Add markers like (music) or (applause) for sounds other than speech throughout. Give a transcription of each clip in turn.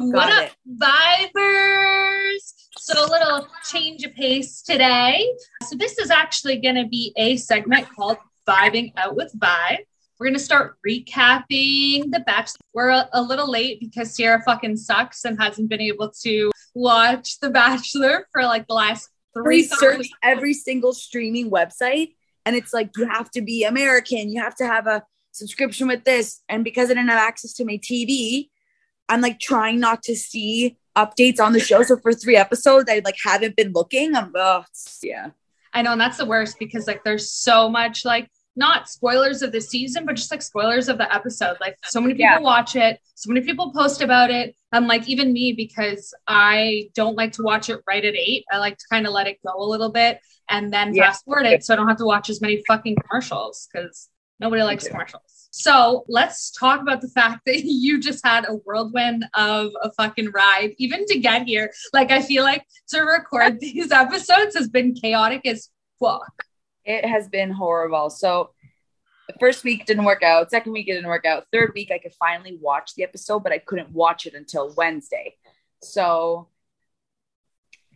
what up, vibers? So a little change of pace today. So this is actually going to be a segment called Vibing Out with Vibe. We're going to start recapping The Bachelor. We're a, little late because Sierra fucking sucks and hasn't been able to watch The Bachelor for like the last three. Research every single streaming website, and it's like you have to be American. You have to have a subscription with this, and because I didn't have access to my TV, I'm like trying not to see updates on the show. So for three episodes, I like haven't been looking. I'm oh, yeah. I know, and that's the worst because like there's so much like not spoilers of the season, but just like spoilers of the episode. Like so many people yeah. watch it, so many people post about it. I'm like, even me, because I don't like to watch it right at eight. I like to kind of let it go a little bit and then yeah. fast forward it so I don't have to watch as many fucking commercials because nobody likes commercials. So let's talk about the fact that (laughs) you just had a whirlwind of a fucking ride, even to get here. Like, I feel like to record (laughs) these episodes has been chaotic as fuck. It has been horrible. So the first week didn't work out. Second week it didn't work out. Third week I could finally watch the episode, but I couldn't watch it until Wednesday. So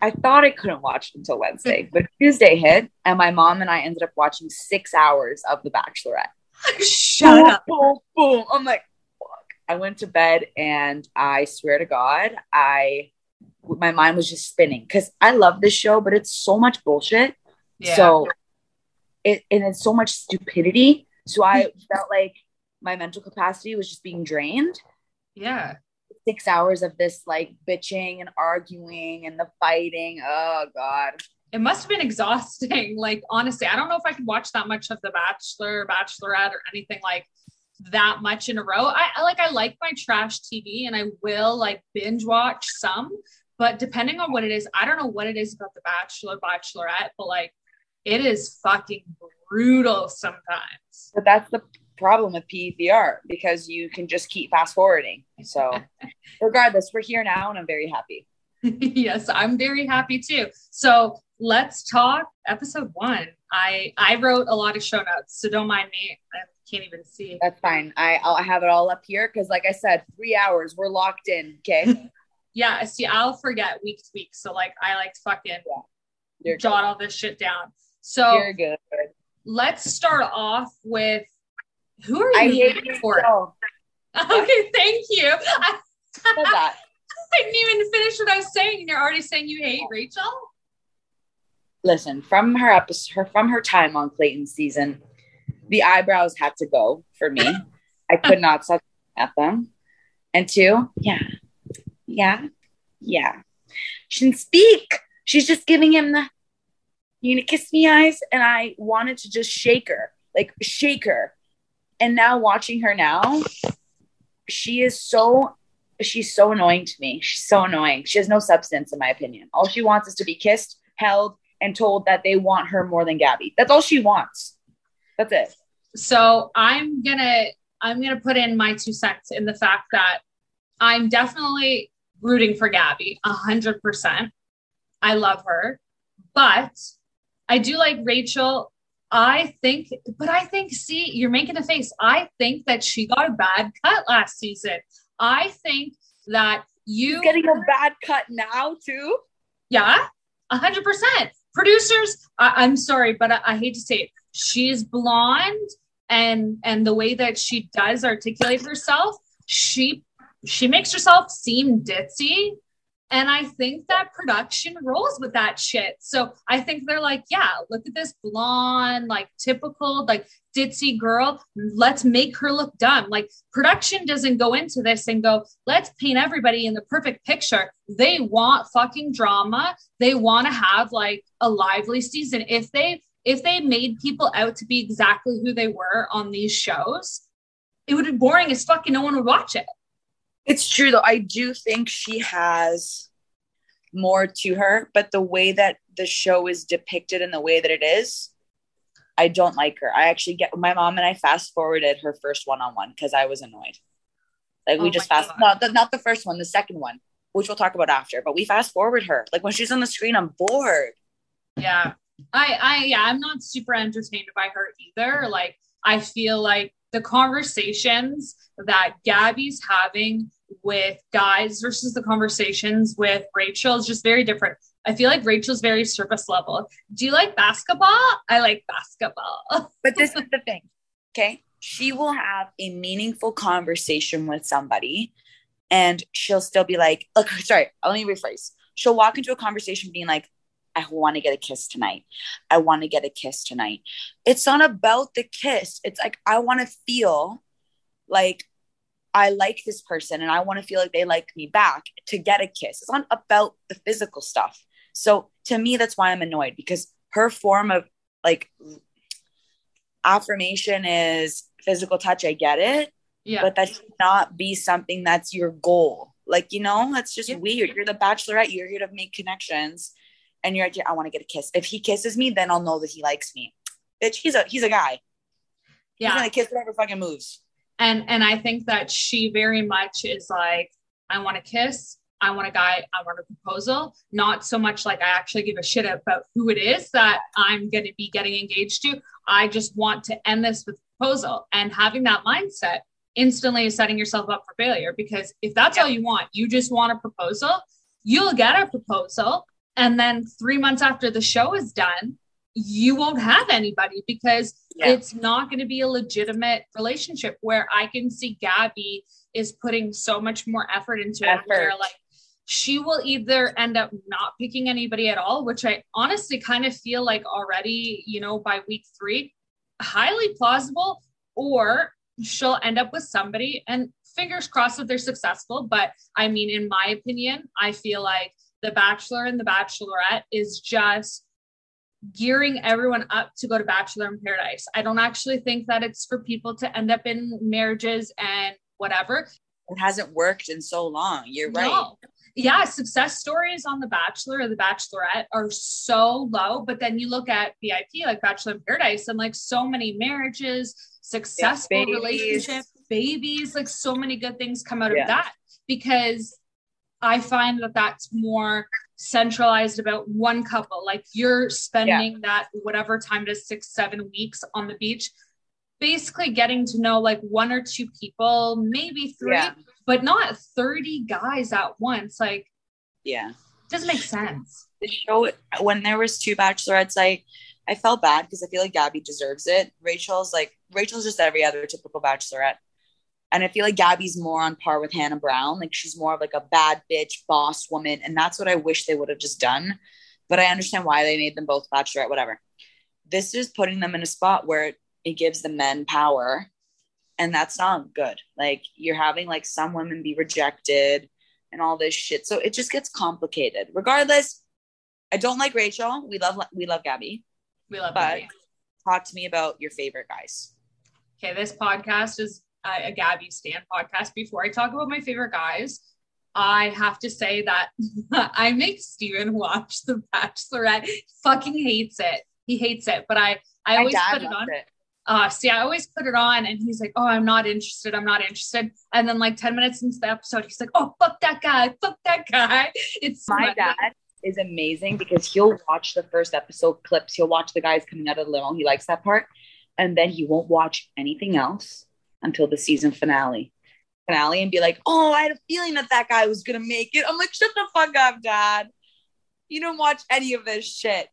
I thought I couldn't watch it until Wednesday, (laughs) but Tuesday hit, and my mom and I ended up watching six hours of The Bachelorette. Shut boom, up. Boom, boom. I'm like, fuck. I went to bed, and I swear to God, I my mind was just spinning because I love this show, but it's so much bullshit. Yeah. So it and it's so much stupidity. So I (laughs) felt like my mental capacity was just being drained. Yeah. Six hours of this like bitching and arguing and the fighting. Oh God. It must have been exhausting. (laughs) Like, honestly, I don't know if I could watch that much of The Bachelor, Bachelorette, or anything like that much in a row. I, I like I like my trash TV and I will like binge watch some, but depending on what it is, I don't know what it is about The Bachelor, Bachelorette, but like it is fucking brutal sometimes. But that's the problem with PVR because you can just keep fast forwarding. So, (laughs) regardless, we're here now and I'm very happy. (laughs) yes, I'm very happy too. So, let's talk episode 1. I I wrote a lot of show notes, so don't mind me. I can't even see. That's fine. I I'll have it all up here cuz like I said, 3 hours we're locked in, okay? (laughs) yeah, see I'll forget week to week. So like I like to fucking yeah. jot all this shit down. So You're good. Let's start off with who are you I for? (laughs) Okay, thank you. I, I didn't even finish what I was saying, and you're already saying you hate Rachel. Listen, from her episode, her from her time on Clayton season, the eyebrows had to go for me. I could (laughs) not stop at them. And two, yeah, yeah, yeah. She didn't speak. She's just giving him the you gonna kiss me eyes and i wanted to just shake her like shake her and now watching her now she is so she's so annoying to me. She's so annoying. She has no substance in my opinion. All she wants is to be kissed held and told that they want her more than gabby. That's all she wants. That's it. So i'm gonna i'm gonna put in my two cents in the fact that i'm definitely rooting for gabby a hundred percent. I love her but I do like Rachel. I think, but I think, see, you're making a face. I think that she got a bad cut last season. I think that you She's getting a bad cut now too. Yeah, a hundred percent. Producers, I, am sorry, but I, I hate to say it. She's blonde, and and the way that she does articulate herself, she she makes herself seem ditzy and I think that production rolls with that shit. So I think they're like, yeah, look at this blonde, like typical, like ditzy girl. Let's make her look dumb. Like production doesn't go into this and go, let's paint everybody in the perfect picture. They want fucking drama. They want to have like a lively season. If they if they made people out to be exactly who they were on these shows, it would be boring as fucking no one would watch it. It's true though. I do think she has more to her, but the way that the show is depicted and the way that it is, I don't like her. I actually get my mom and I fast forwarded her first one on one because I was annoyed. Like we oh just fast not the, not the first one, the second one, which we'll talk about after. But we fast forward her. Like when she's on the screen, I'm bored. Yeah, I I yeah, I'm not super entertained by her either. Like I feel like the conversations that Gabby's having with guys versus the conversations with Rachel is just very different. I feel like Rachel's very surface level. Do you like basketball? I like basketball. (laughs) But this is the thing. Okay. She will have a meaningful conversation with somebody and she'll still be like, look, (laughs) sorry, let me rephrase. She'll walk into a conversation being like, I want to get a kiss tonight. I want to get a kiss tonight. It's not about the kiss. It's like, I want to feel like I like this person and I want to feel like they like me back to get a kiss. It's not about the physical stuff. So to me, that's why I'm annoyed because her form of like affirmation is physical touch. I get it. Yeah. But that should not be something that's your goal. Like, you know, that's just yeah. weird. You're the bachelorette. You're here to make connections. And you're like, I want to get a kiss. If he kisses me, then I'll know that he likes me. Bitch, he's a he's a guy. Yeah. He's gonna kiss whatever fucking moves. And and I think that she very much is like, I want a kiss. I want a guy, I want a proposal, not so much like I actually give a shit about who it is that I'm going to be getting engaged to. I just want to end this with proposal. And having that mindset instantly is setting yourself up for failure because if that's all you want, you just want a proposal, you'll get a proposal. And then three months after the show is done, you won't have anybody because yeah. it's not going to be a legitimate relationship where I can see Gabby is putting so much more effort into effort. it where like she will either end up not picking anybody at all, which I honestly kind of feel like already, you know, by week three, highly plausible, or she'll end up with somebody and fingers crossed that they're successful. But I mean, in my opinion, I feel like The Bachelor and The Bachelorette is just gearing everyone up to go to Bachelor in Paradise. I don't actually think that it's for people to end up in marriages and whatever. It hasn't worked in so long. You're right. No yeah, success stories on The Bachelor or The Bachelorette are so low. But then you look at VIP, like Bachelor in Paradise, and like so many marriages, successful yeah, relationships, babies, like so many good things come out yeah. of that because I find that that's more centralized about one couple. Like you're spending yeah. that whatever time it is, six, seven weeks on the beach, basically getting to know like one or two people, maybe three, yeah but not 30 guys at once. Like, yeah, doesn't make sense. The show when there was two bachelorettes, I I felt bad because I feel like Gabby deserves it. Rachel's like Rachel's just every other typical bachelorette. And I feel like Gabby's more on par with Hannah Brown. Like she's more of like a bad bitch boss woman. And that's what I wish they would have just done. But I understand why they made them both bachelorette, whatever. This is putting them in a spot where it gives the men power and that's not good like you're having like some women be rejected and all this shit so it just gets complicated regardless i don't like rachel we love we love gabby we love but gabby. talk to me about your favorite guys okay this podcast is a, a gabby Stan podcast before i talk about my favorite guys I have to say that (laughs) I make Steven watch The Bachelorette. Fucking hates it. He hates it, but I I always put it on. It uh, see, I always put it on and he's like, oh, I'm not interested. I'm not interested. And then like 10 minutes into the episode, he's like, oh, fuck that guy. Fuck that guy. (laughs) It's my dad is amazing because he'll watch the first episode clips. He'll watch the guys coming out of the limo. He likes that part. And then he won't watch anything else until the season finale. Finale and be like, oh, I had a feeling that that guy was going to make it. I'm like, shut the fuck up, dad. You don't watch any of this shit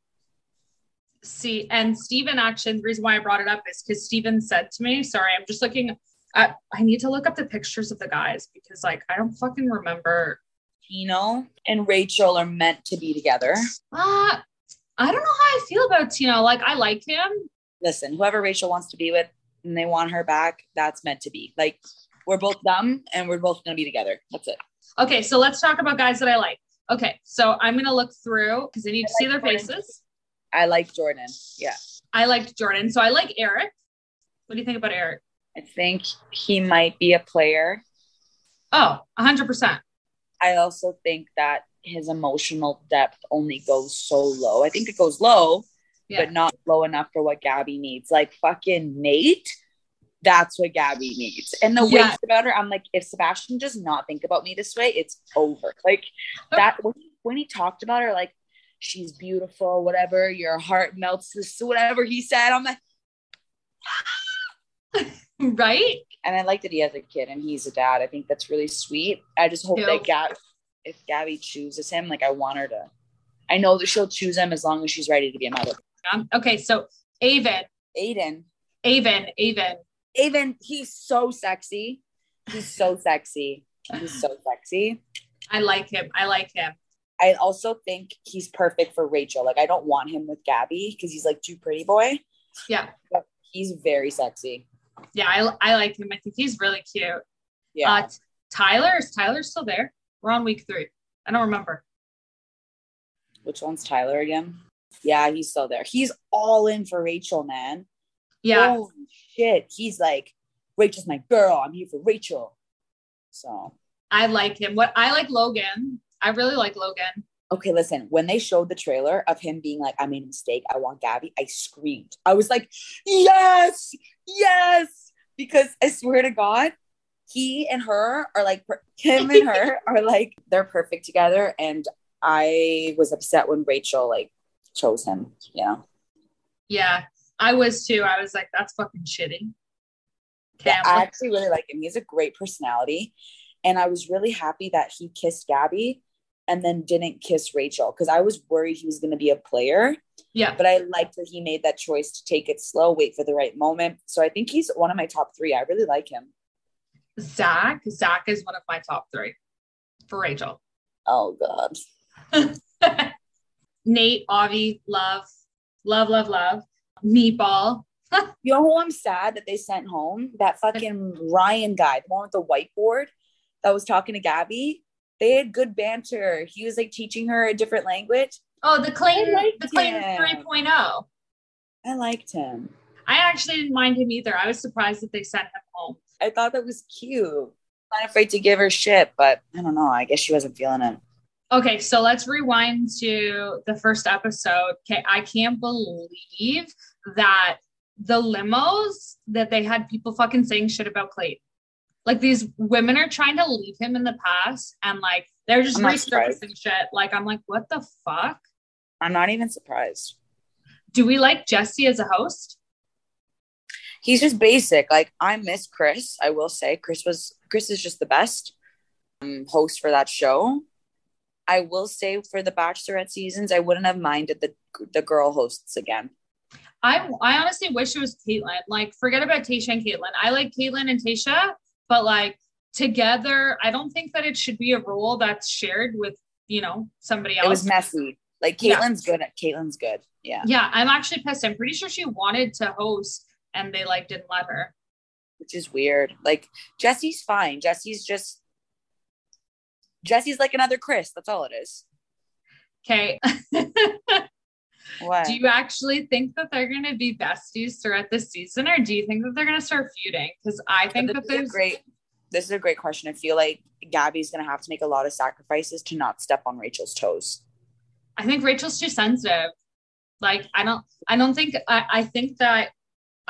see, and Stephen actually, the reason why I brought it up is because Stephen said to me, sorry, I'm just looking at, I need to look up the pictures of the guys because like I don't fucking remember. Tino and Rachel are meant to be together. Uh, I don't know how I feel about Tino. Like I like him. Listen, whoever Rachel wants to be with and they want her back, that's meant to be. Like we're both dumb and we're both gonna be together. That's it. Okay, so let's talk about guys that I like. Okay, so I'm gonna look through because I need to see their faces. I like Jordan. Yeah. I liked Jordan. So I like Eric. What do you think about Eric? I think he might be a player. Oh, 100%. I also think that his emotional depth only goes so low. I think it goes low, yeah. but not low enough for what Gabby needs. Like fucking Nate, that's what Gabby needs. And the yeah. way about her, I'm like, if Sebastian does not think about me this way, it's over. Like oh. that when he, when he talked about her, like she's beautiful, whatever, your heart melts, this, whatever he said. I'm like, (laughs) right? And I like that he has a kid and he's a dad. I think that's really sweet. I just hope Ew. that Gab, if Gabby chooses him, like I want her to. I know that she'll choose him as long as she's ready to be a mother. Um, okay, so Aven, Aiden, Aven, Aven. Aiden, he's so sexy. He's so sexy. He's so sexy. I like him. I like him. I also think he's perfect for Rachel. Like I don't want him with Gabby because he's like too pretty boy. Yeah. But he's very sexy. Yeah, I, I like him. I think he's really cute. Yeah. Uh, Tyler, is Tyler still there? We're on week three. I don't remember. Which one's Tyler again? Yeah, he's still there. He's all in for Rachel, man. Yeah. Holy shit. He's like, Rachel's my girl. I'm here for Rachel. So I like him. What I like Logan. I really like Logan. okay, listen, when they showed the trailer of him being like, I made a mistake, I want Gabby, I screamed. I was like, yes, yes. Because I swear to God, he and her are like, him and her (laughs) are like, they're perfect together. And I was upset when Rachel like chose him. Yeah. Yeah, I was too. I was like, that's fucking shitty. Yeah, I actually really like him. He has a great personality. And I was really happy that he kissed Gabby and then didn't kiss Rachel because I was worried he was going to be a player. yeah, But I liked that he made that choice to take it slow, wait for the right moment. So I think he's one of my top three. I really like him. Zach. Zach is one of my top three for Rachel. Oh, God. (laughs) Nate, Avi, love, love, love, love. Meatball. (laughs) You know who I'm sad that they sent home? That fucking Ryan guy, the one with the whiteboard that was talking to Gabby. They had good banter. He was like teaching her a different language. Oh, the liked the Clayton him. 3.0. I liked him. I actually didn't mind him either. I was surprised that they sent him home. I thought that was cute. I'm not afraid to give her shit, but I don't know. I guess she wasn't feeling it. Okay, so let's rewind to the first episode. Okay, I can't believe that the limos that they had people fucking saying shit about Clayton. Like these women are trying to leave him in the past and like they're just resurfacing shit. Like I'm like, what the fuck? I'm not even surprised. Do we like Jesse as a host? He's just basic. Like I miss Chris. I will say Chris was Chris is just the best um, host for that show. I will say for the Bachelorette seasons, I wouldn't have minded the the girl hosts again. I I honestly wish it was Kaitlyn. Like, forget about Tayshia and Kaitlyn. I like Kaitlyn and Tayshia, but like together, I don't think that it should be a role that's shared with you know somebody else. It was messy. Like Yeah. Good. At Kaitlyn's good. Yeah, Yeah, I'm actually pissed. I'm pretty sure she wanted to host and they like didn't let her. which is weird. Like Jesse's fine. Jesse's just Jesse's like another Chris. That's all it is. Okay. (laughs) What? do you actually think that they're going to be besties throughout the season or do you think that they're going to start feuding? Because I think that this that is a there's great. This is a great question. I feel like Gabby's gonna have to make a lot of sacrifices to not step on Rachel's toes. I think Rachel's too sensitive. Like I don't I don't think I, I think that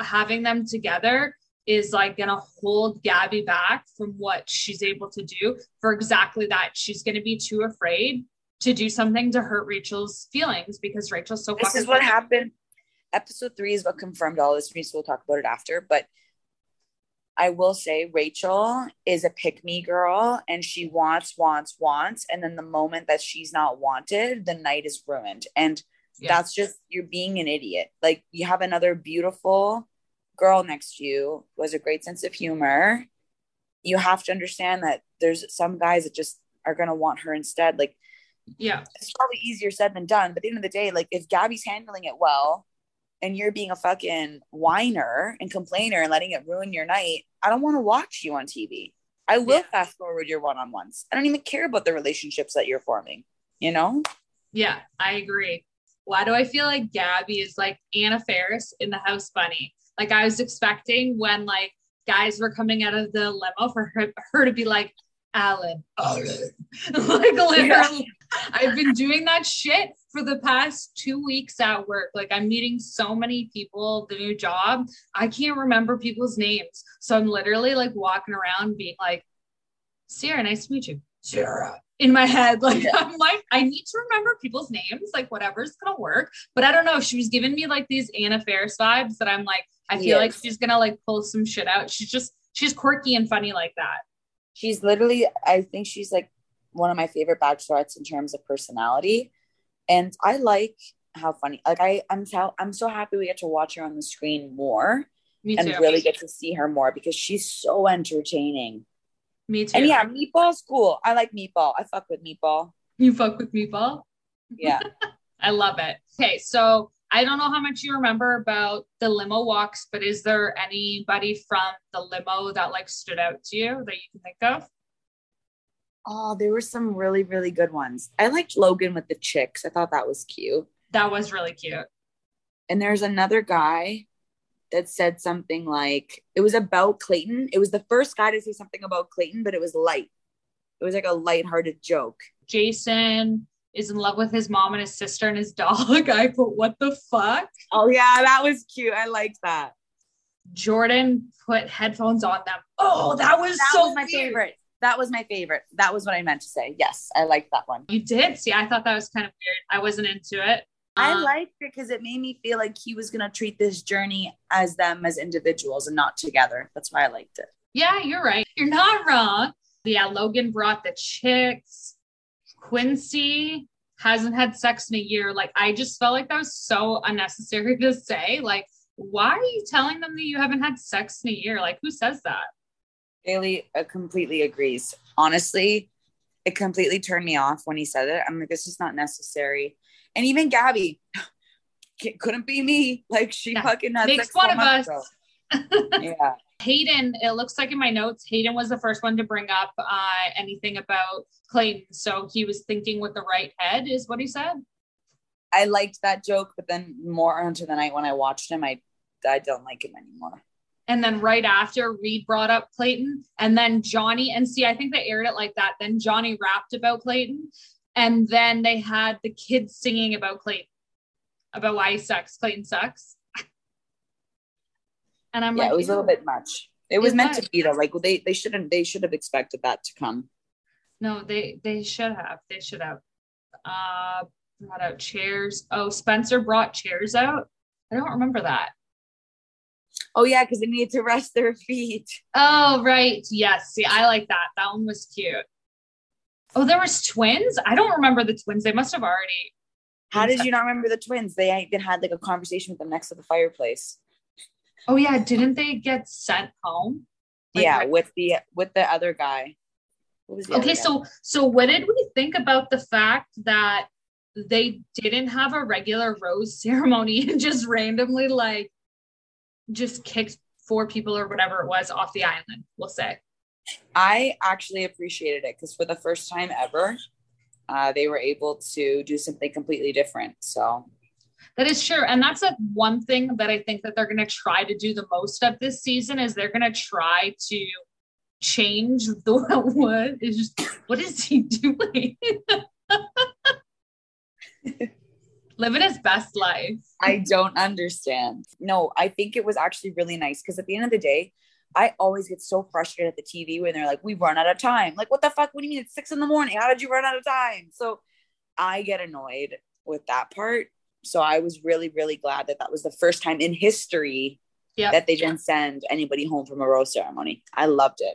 having them together is like gonna hold Gabby back from what she's able to do for exactly that. She's gonna be too afraid to do something to hurt Rachel's feelings because Rachel's so This is what happened. Episode three is what confirmed all this for me, so we'll talk about it after. But I will say Rachel is a pick me girl and she wants, wants, wants. And then the moment that she's not wanted, the night is ruined. And Yeah. that's just you're being an idiot. Like you have another beautiful girl next to you who has a great sense of humor. You have to understand that there's some guys that just are gonna want her instead. Like Yeah. it's probably easier said than done. But at the end of the day, like if Gabby's handling it well and you're being a fucking whiner and complainer and letting it ruin your night, I don't want to watch you on TV. I will Yeah. fast forward your one on ones. I don't even care about the relationships that you're forming, you know? Yeah, I agree. Why do I feel like Gabby is like Anna Faris in the House Bunny? Like I was expecting when like guys were coming out of the limo for her, her to be like, Alan, Alan. (laughs) like literally, I've been doing that shit for the past two weeks at work. Like I'm meeting so many people, the new job. I can't remember people's names. So I'm literally like walking around being like, Sarah, nice to meet you. Sarah. In my head, (laughs) like I'm like, I need to remember people's names, like whatever's gonna work. But I don't know. She was giving me like these Anna Faris vibes that I'm like, I feel like she's gonna like pull some shit out. She's just she's quirky and funny like that. She's literally, I think she's like one of my favorite bachelorettes in terms of personality. And I like how funny, like I, I'm so, I'm so happy we get to watch her on the screen more Me and really get to see her more because she's so entertaining. Me too. And yeah, Meatball's cool. I like Meatball. I fuck with Meatball. You fuck with meatball. Yeah. (laughs) I love it. Okay, so I don't know how much you remember about the limo walks, but is there anybody from the limo that like stood out to you that you can think of? oh, there were some really, really good ones. I liked Logan with the chicks. I thought that was cute. That was really cute. And there's another guy that said something like it was about Clayton. It was the first guy to say something about Clayton, but it was light. It was like a lighthearted joke. Jason is in love with his mom and his sister and his dog. (laughs) I put what the fuck? Oh yeah, that was cute. I liked that. Jordan put headphones on them. Oh, that was That so was my weird. favorite. That was my favorite. That was what I meant to say. Yes, I liked that one. You did see. I thought that was kind of weird. I wasn't into it. I Um, liked it because it made me feel like he was gonna treat this journey as them as individuals and not together. That's why I liked it. Yeah, you're right. You're not wrong. Yeah, Logan brought the chicks. Quincy hasn't had sex in a year. Like, I just felt like that was so unnecessary to say. Like, why are you telling them that you haven't had sex in a year? Like, who says that? Bailey uh, completely agrees. Honestly, it completely turned me off when he said it. I'm like, this is not necessary. And even Gabby (laughs) couldn't be me. Like she Yeah. fucking had Makes sex fun of us. (laughs) Yeah. Hayden, it looks like in my notes, Hayden was the first one to bring up uh, anything about Clayton. So he was thinking with the right head, is what he said. I liked that joke, but then more onto the night when I watched him, I I don't like him anymore. And then right after, Reed brought up Clayton. And then Johnny, and see, I think they aired it like that. Then Johnny rapped about Clayton. And then they had the kids singing about Clayton, about why he sucks. Clayton sucks. And I'm yeah, like, it was a little bit much. It was meant was. to be though. Like they they shouldn't they should have expected that to come. No, they they should have. They should have. Uh brought out chairs. Oh, Spencer brought chairs out. I don't remember that. Oh yeah, because they needed to rest their feet. Oh, right. Yes. See, I like that. That one was cute. Oh, there was twins. I don't remember the twins. They must have already. How did you not remember the twins? They even had like a conversation with them next to the fireplace. Oh yeah, didn't they get sent home? Like, yeah, with the with the other guy. The Okay, other guy? so so what did we think about the fact that they didn't have a regular rose (laughs) ceremony and just randomly like just kicked four people or whatever it was off the island? We'll say. I actually appreciated it because for the first time ever, uh, they were able to do something completely different. So That is true. And that's a one thing that I think that they're going to try to do the most of this season is they're going to try to change (laughs) the what is just what is he doing? (laughs) Living his best life. I don't understand. No, I think it was actually really nice because at the end of the day, I always get so frustrated at the TV when they're like, "We've run out of time." Like, what the fuck? What do you mean it's six in the morning? How did you run out of time? So, I get annoyed with that part. So I was really, really glad that that was the first time in history Yep. that they didn't send anybody home from a rose ceremony. I loved it.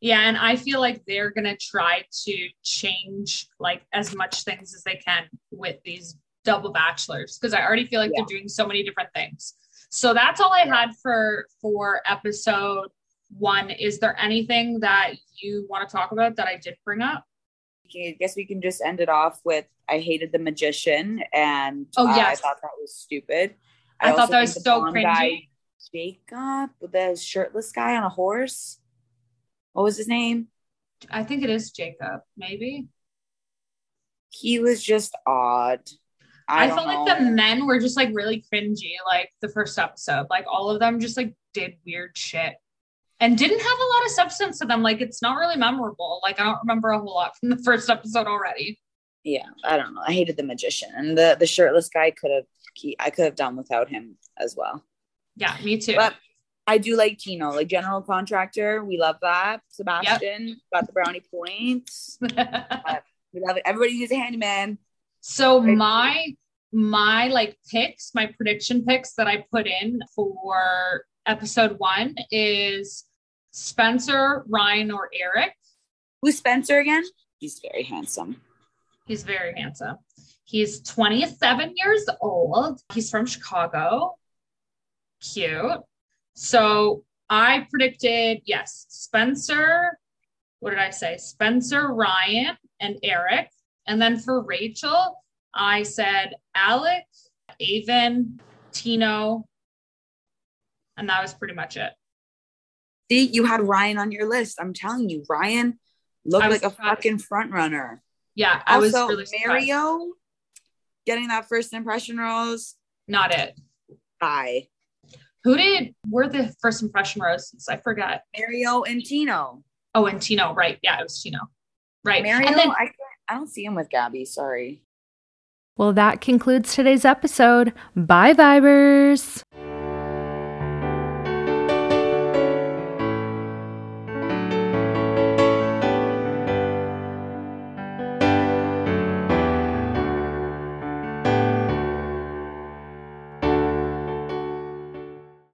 Yeah, and I feel like they're gonna try to change like as much things as they can with these double bachelors because I already feel like Yeah. they're doing so many different things. So that's all I had for for episode one. Is there anything that you want to talk about that I did bring up? I guess we can just end it off with I hated the magician and Oh, uh, I thought that was stupid. I thought that was so cringy. guy, Jacob, the shirtless guy on a horse. What was his name? I think it is Jacob, maybe. He was just odd. I, I, felt know. like the men were just like really cringy, like the first episode. Like all of them just like did weird shit and didn't have a lot of substance to them. Like it's not really memorable. Like I don't remember a whole lot from the (laughs) first episode already. yeah, I don't know. I hated the magician and the the shirtless guy could have. He, I could have done without him as well. Yeah, me too. But I do like Tino, like general contractor. We love that. Sebastian got the brownie points. (laughs) We love it. Everybody needs a handyman. so Right. my my like picks, my prediction picks that I put in for episode one is Spencer, Ryan, or Eric. Who's Spencer again? He's very handsome. He's very handsome. He's 27 years old. He's from Chicago. Cute. So I predicted, yes, Spencer. What did I say? Spencer, Ryan, and Eric. And then for Rachel, I said Alec, Aven, Tino, and that was pretty much it. See, you had Ryan on your list. I'm telling you, Ryan looked like a fucking front runner. Yeah, I also, was really Mario getting that first impression rose. Not it. Bye. Who did were the first impression roses? I forgot. Mario and Tino. Oh, and Tino, right? Yeah, it was Tino. Right. Mario, and then, I, I don't see him with Gabby. Sorry. Well, that concludes today's episode. Bye, Vibers.